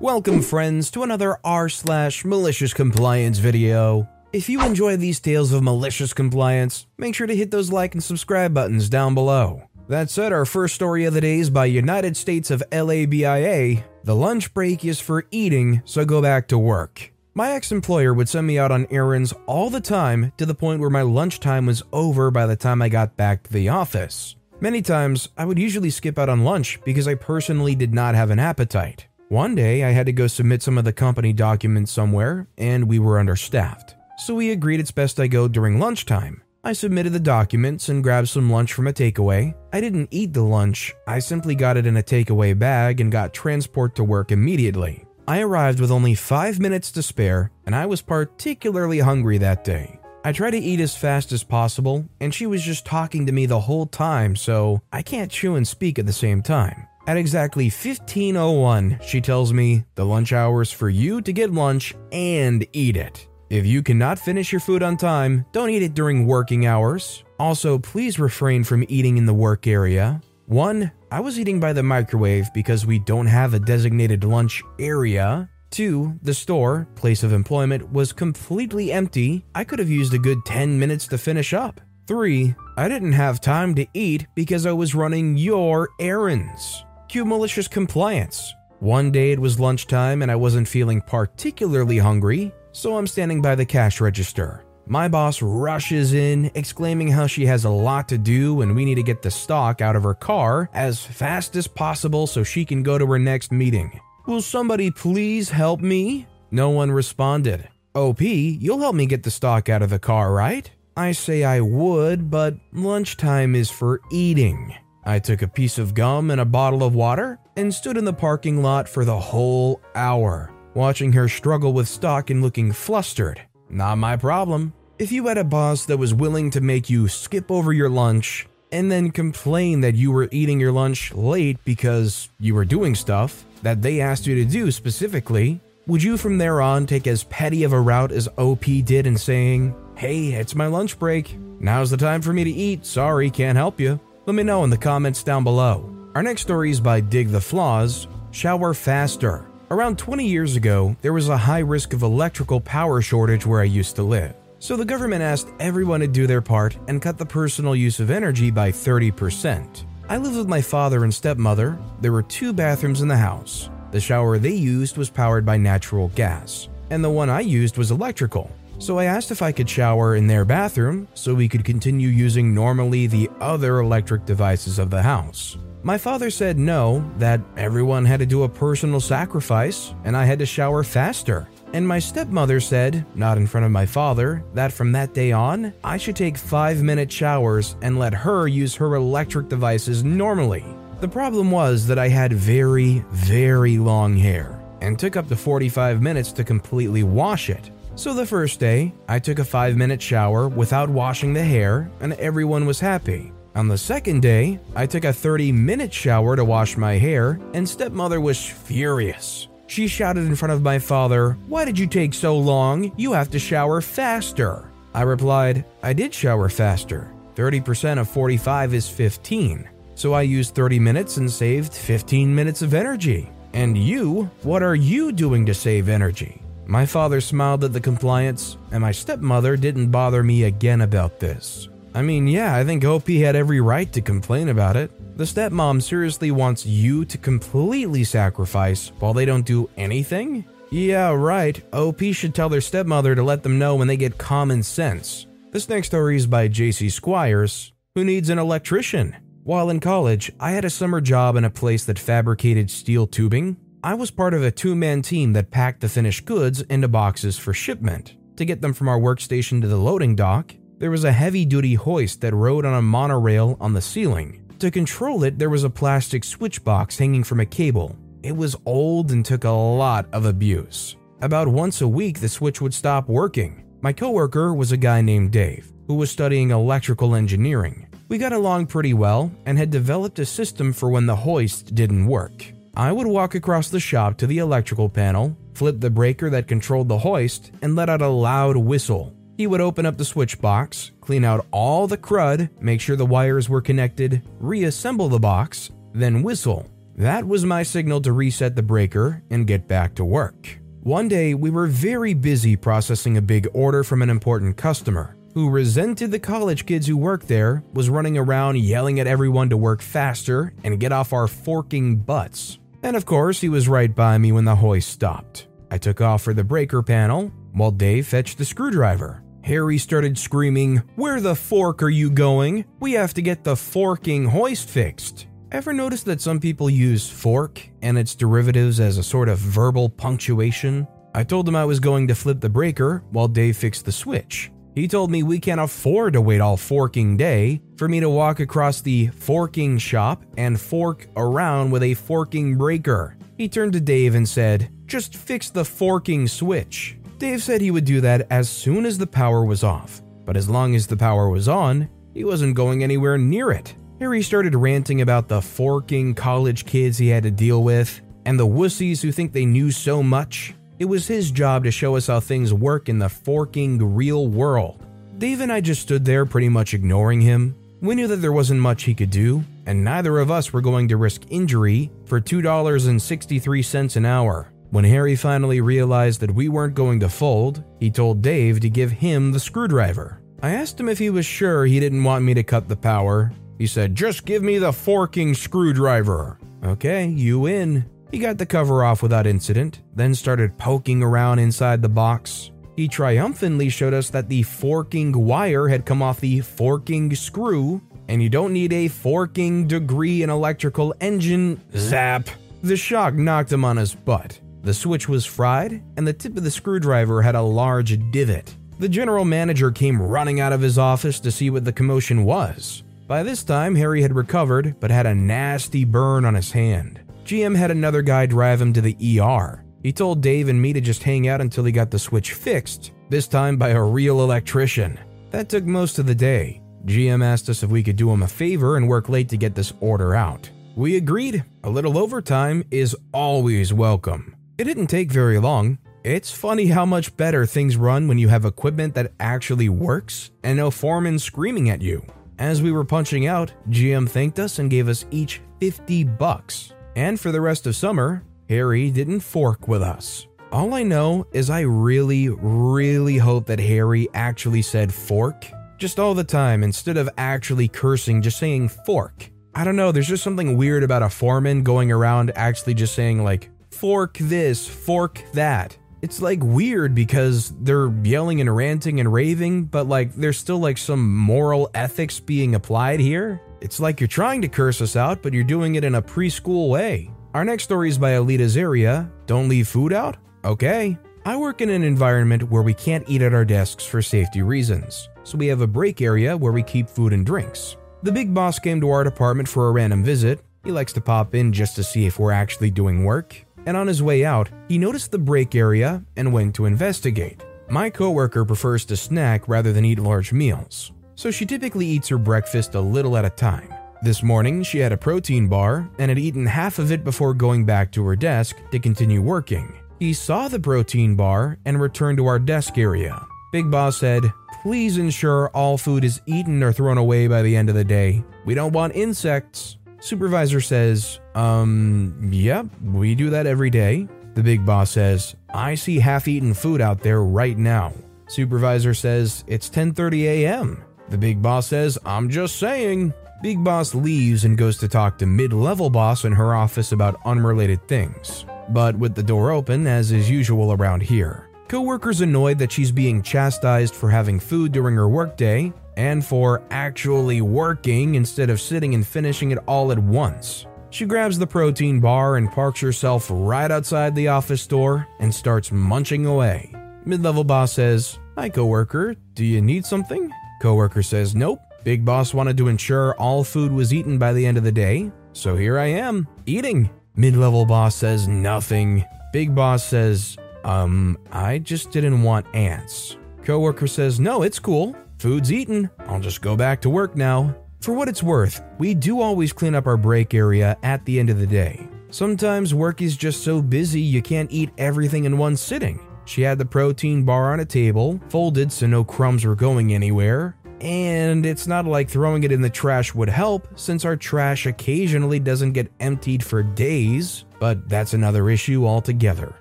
Welcome, friends, to another r slash malicious compliance video. If you enjoy these tales of malicious compliance, make sure to hit those like and subscribe buttons down below. That said, our first story of the day is by United States of LABIA. The lunch break is for eating, so go back to work. My ex employer would send me out on errands all the time to the point where my lunchtime was over by the time I got back to the office. Many times, I would usually skip out on lunch because I personally did not have an appetite. One day, I had to go submit some of the company documents somewhere, and we were understaffed. So we agreed it's best I go during lunchtime. I submitted the documents and grabbed some lunch from a takeaway. I didn't eat the lunch, I simply got it in a takeaway bag and got transport to work immediately. I arrived with only five minutes to spare, and I was particularly hungry that day. I tried to eat as fast as possible, and she was just talking to me the whole time, so I can't chew and speak at the same time. At exactly 1501, she tells me the lunch hour is for you to get lunch and eat it. If you cannot finish your food on time, don't eat it during working hours. Also, please refrain from eating in the work area. 1. I was eating by the microwave because we don't have a designated lunch area. 2. The store, place of employment, was completely empty. I could have used a good 10 minutes to finish up. 3. I didn't have time to eat because I was running your errands. Cue malicious compliance. One day it was lunchtime and I wasn't feeling particularly hungry, so I'm standing by the cash register. My boss rushes in, exclaiming how she has a lot to do and we need to get the stock out of her car as fast as possible so she can go to her next meeting. Will somebody please help me? No one responded. OP, you'll help me get the stock out of the car, right? I say I would, but lunchtime is for eating. I took a piece of gum and a bottle of water and stood in the parking lot for the whole hour, watching her struggle with stock and looking flustered. Not my problem. If you had a boss that was willing to make you skip over your lunch and then complain that you were eating your lunch late because you were doing stuff that they asked you to do specifically, would you from there on take as petty of a route as OP did in saying, Hey, it's my lunch break. Now's the time for me to eat. Sorry, can't help you. Let me know in the comments down below. Our next story is by Dig the Flaws Shower Faster. Around 20 years ago, there was a high risk of electrical power shortage where I used to live. So the government asked everyone to do their part and cut the personal use of energy by 30%. I lived with my father and stepmother. There were two bathrooms in the house. The shower they used was powered by natural gas, and the one I used was electrical. So I asked if I could shower in their bathroom so we could continue using normally the other electric devices of the house. My father said no, that everyone had to do a personal sacrifice and I had to shower faster. And my stepmother said, not in front of my father, that from that day on, I should take 5 minute showers and let her use her electric devices normally. The problem was that I had very, very long hair and took up to 45 minutes to completely wash it. So the first day, I took a 5 minute shower without washing the hair, and everyone was happy. On the second day, I took a 30 minute shower to wash my hair, and stepmother was furious. She shouted in front of my father, Why did you take so long? You have to shower faster. I replied, I did shower faster. 30% of 45 is 15. So I used 30 minutes and saved 15 minutes of energy. And you, what are you doing to save energy? My father smiled at the compliance, and my stepmother didn't bother me again about this. I mean, yeah, I think OP had every right to complain about it. The stepmom seriously wants you to completely sacrifice while they don't do anything? Yeah, right. OP should tell their stepmother to let them know when they get common sense. This next story is by JC Squires, who needs an electrician. While in college, I had a summer job in a place that fabricated steel tubing. I was part of a two man team that packed the finished goods into boxes for shipment. To get them from our workstation to the loading dock, there was a heavy duty hoist that rode on a monorail on the ceiling. To control it, there was a plastic switch box hanging from a cable. It was old and took a lot of abuse. About once a week, the switch would stop working. My coworker was a guy named Dave, who was studying electrical engineering. We got along pretty well and had developed a system for when the hoist didn't work. I would walk across the shop to the electrical panel, flip the breaker that controlled the hoist, and let out a loud whistle. He would open up the switch box, clean out all the crud, make sure the wires were connected, reassemble the box, then whistle. That was my signal to reset the breaker and get back to work. One day, we were very busy processing a big order from an important customer who resented the college kids who worked there, was running around yelling at everyone to work faster and get off our forking butts. And of course, he was right by me when the hoist stopped. I took off for the breaker panel while Dave fetched the screwdriver. Harry started screaming, Where the fork are you going? We have to get the forking hoist fixed. Ever notice that some people use fork and its derivatives as a sort of verbal punctuation? I told him I was going to flip the breaker while Dave fixed the switch. He told me we can't afford to wait all forking day for me to walk across the forking shop and fork around with a forking breaker. He turned to Dave and said, Just fix the forking switch. Dave said he would do that as soon as the power was off, but as long as the power was on, he wasn't going anywhere near it. Harry started ranting about the forking college kids he had to deal with and the wussies who think they knew so much it was his job to show us how things work in the forking real world. Dave and I just stood there pretty much ignoring him. We knew that there wasn't much he could do, and neither of us were going to risk injury for $2.63 an hour. When Harry finally realized that we weren't going to fold, he told Dave to give him the screwdriver. I asked him if he was sure he didn't want me to cut the power. He said, Just give me the forking screwdriver. Okay, you win. He got the cover off without incident, then started poking around inside the box. He triumphantly showed us that the forking wire had come off the forking screw, and you don't need a forking degree in electrical engine. Zap! The shock knocked him on his butt. The switch was fried, and the tip of the screwdriver had a large divot. The general manager came running out of his office to see what the commotion was. By this time, Harry had recovered, but had a nasty burn on his hand. GM had another guy drive him to the ER. He told Dave and me to just hang out until he got the switch fixed, this time by a real electrician. That took most of the day. GM asked us if we could do him a favor and work late to get this order out. We agreed. A little overtime is always welcome. It didn't take very long. It's funny how much better things run when you have equipment that actually works and no foreman screaming at you. As we were punching out, GM thanked us and gave us each 50 bucks. And for the rest of summer, Harry didn't fork with us. All I know is I really, really hope that Harry actually said fork just all the time instead of actually cursing, just saying fork. I don't know, there's just something weird about a foreman going around actually just saying, like, fork this, fork that. It's like weird because they're yelling and ranting and raving, but like there's still like some moral ethics being applied here. It's like you're trying to curse us out, but you're doing it in a preschool way. Our next story is by Alita Zaria. Don't leave food out? Okay. I work in an environment where we can't eat at our desks for safety reasons, so we have a break area where we keep food and drinks. The big boss came to our department for a random visit. He likes to pop in just to see if we're actually doing work, and on his way out, he noticed the break area and went to investigate. My coworker prefers to snack rather than eat large meals so she typically eats her breakfast a little at a time. This morning, she had a protein bar and had eaten half of it before going back to her desk to continue working. He saw the protein bar and returned to our desk area. Big Boss said, Please ensure all food is eaten or thrown away by the end of the day. We don't want insects. Supervisor says, Um, yep, we do that every day. The big boss says, I see half eaten food out there right now. Supervisor says, It's 10:30 a.m. The big boss says, I'm just saying. Big boss leaves and goes to talk to mid level boss in her office about unrelated things, but with the door open, as is usual around here. Coworkers annoyed that she's being chastised for having food during her workday and for actually working instead of sitting and finishing it all at once. She grabs the protein bar and parks herself right outside the office door and starts munching away. Mid level boss says, Hi, coworker, do you need something? Coworker says, Nope, Big Boss wanted to ensure all food was eaten by the end of the day, so here I am, eating. Mid level boss says nothing. Big Boss says, um, I just didn't want ants. Coworker says, no, it's cool. Food's eaten. I'll just go back to work now. For what it's worth, we do always clean up our break area at the end of the day. Sometimes work is just so busy you can't eat everything in one sitting. She had the protein bar on a table, folded so no crumbs were going anywhere, and it's not like throwing it in the trash would help, since our trash occasionally doesn't get emptied for days, but that's another issue altogether.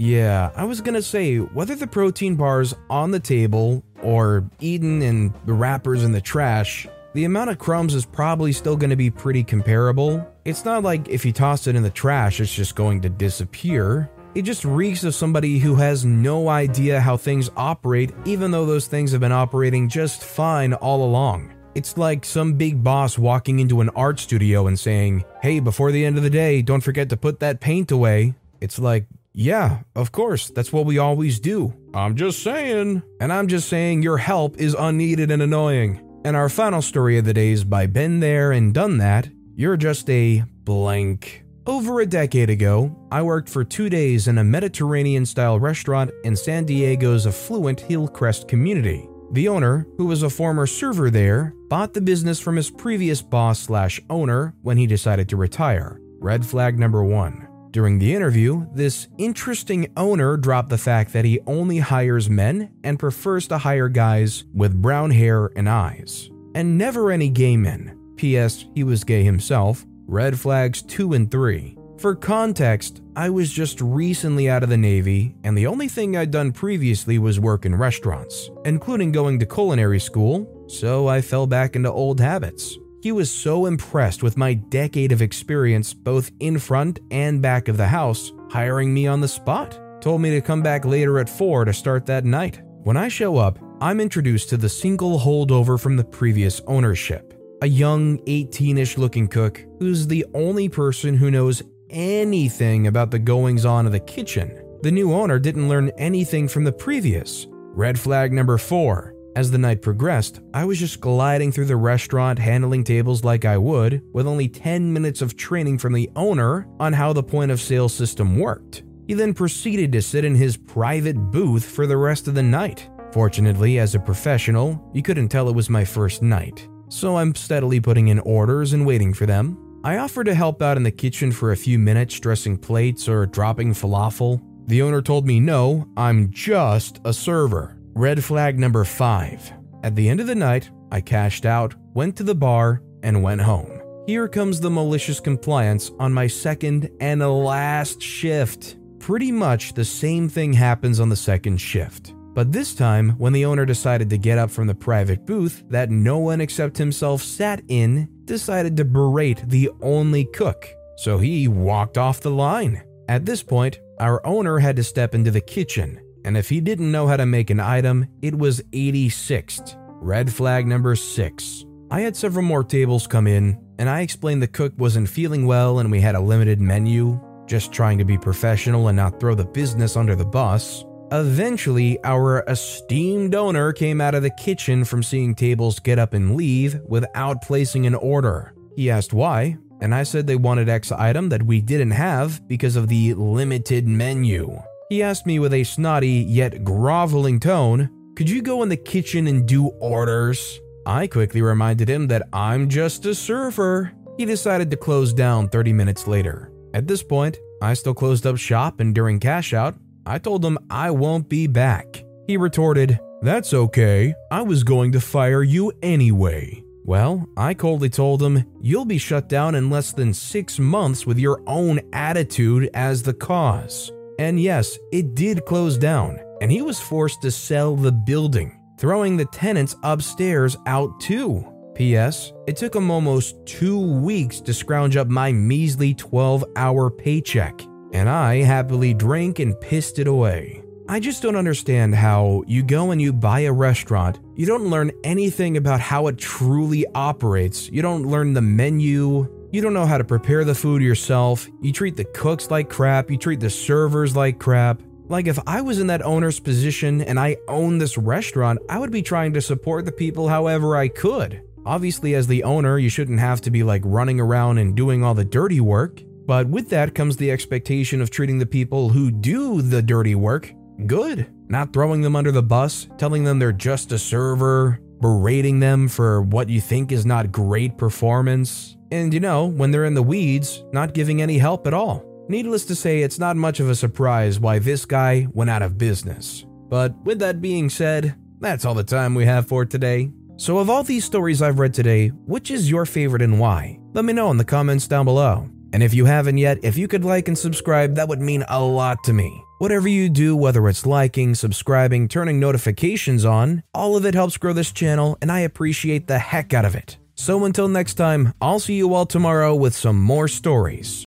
Yeah, I was gonna say, whether the protein bar's on the table or eaten in the wrappers in the trash, the amount of crumbs is probably still gonna be pretty comparable. It's not like if you toss it in the trash, it's just going to disappear. It just reeks of somebody who has no idea how things operate, even though those things have been operating just fine all along. It's like some big boss walking into an art studio and saying, Hey, before the end of the day, don't forget to put that paint away. It's like, yeah, of course, that's what we always do. I'm just saying. And I'm just saying your help is unneeded and annoying. And our final story of the day is by Been There and Done That. You're just a blank. Over a decade ago, I worked for two days in a Mediterranean style restaurant in San Diego's affluent Hillcrest community. The owner, who was a former server there, bought the business from his previous boss slash owner when he decided to retire. Red flag number one. During the interview, this interesting owner dropped the fact that he only hires men and prefers to hire guys with brown hair and eyes, and never any gay men. P.S. He was gay himself, Red flags 2 and 3. For context, I was just recently out of the Navy, and the only thing I'd done previously was work in restaurants, including going to culinary school, so I fell back into old habits. He was so impressed with my decade of experience both in front and back of the house, hiring me on the spot. Told me to come back later at 4 to start that night. When I show up, I'm introduced to the single holdover from the previous ownership a young 18 ish looking cook who's the only person who knows anything about the goings on of the kitchen. The new owner didn't learn anything from the previous. Red flag number four. As the night progressed, I was just gliding through the restaurant, handling tables like I would, with only 10 minutes of training from the owner on how the point of sale system worked. He then proceeded to sit in his private booth for the rest of the night. Fortunately, as a professional, you couldn't tell it was my first night so I'm steadily putting in orders and waiting for them. I offered to help out in the kitchen for a few minutes, dressing plates or dropping falafel. The owner told me no, I'm just a server. Red flag number five. At the end of the night, I cashed out, went to the bar, and went home. Here comes the malicious compliance on my second and last shift. Pretty much the same thing happens on the second shift. But this time, when the owner decided to get up from the private booth that no one except himself sat in, decided to berate the only cook. So he walked off the line. At this point, our owner had to step into the kitchen, and if he didn't know how to make an item, it was 86th. Red flag number 6. I had several more tables come in, and I explained the cook wasn't feeling well and we had a limited menu, just trying to be professional and not throw the business under the bus. Eventually, our esteemed owner came out of the kitchen from seeing tables get up and leave without placing an order. He asked why, and I said they wanted X item that we didn't have because of the limited menu. He asked me with a snotty yet groveling tone, Could you go in the kitchen and do orders? I quickly reminded him that I'm just a server. He decided to close down 30 minutes later. At this point, I still closed up shop and during cash out, I told him I won't be back. He retorted, That's okay. I was going to fire you anyway. Well, I coldly told him, You'll be shut down in less than six months with your own attitude as the cause. And yes, it did close down, and he was forced to sell the building, throwing the tenants upstairs out too. P.S. It took him almost two weeks to scrounge up my measly 12 hour paycheck and I happily drank and pissed it away. I just don't understand how you go and you buy a restaurant, you don't learn anything about how it truly operates, you don't learn the menu, you don't know how to prepare the food yourself, you treat the cooks like crap, you treat the servers like crap. Like, if I was in that owner's position and I owned this restaurant, I would be trying to support the people however I could. Obviously, as the owner, you shouldn't have to be like running around and doing all the dirty work, but with that comes the expectation of treating the people who do the dirty work good, not throwing them under the bus, telling them they're just a server, berating them for what you think is not great performance, and you know, when they're in the weeds, not giving any help at all. Needless to say, it's not much of a surprise why this guy went out of business. But with that being said, that's all the time we have for today. So, of all these stories I've read today, which is your favorite and why? Let me know in the comments down below. And if you haven't yet, if you could like and subscribe, that would mean a lot to me. Whatever you do, whether it's liking, subscribing, turning notifications on, all of it helps grow this channel, and I appreciate the heck out of it. So until next time, I'll see you all tomorrow with some more stories.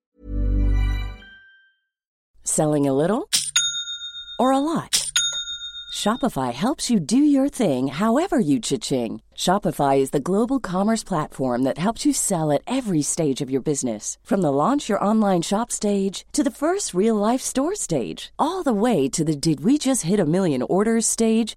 Selling a little or a lot? Shopify helps you do your thing however you cha-ching. Shopify is the global commerce platform that helps you sell at every stage of your business. From the launch your online shop stage to the first real life store stage, all the way to the did we just hit a million orders stage.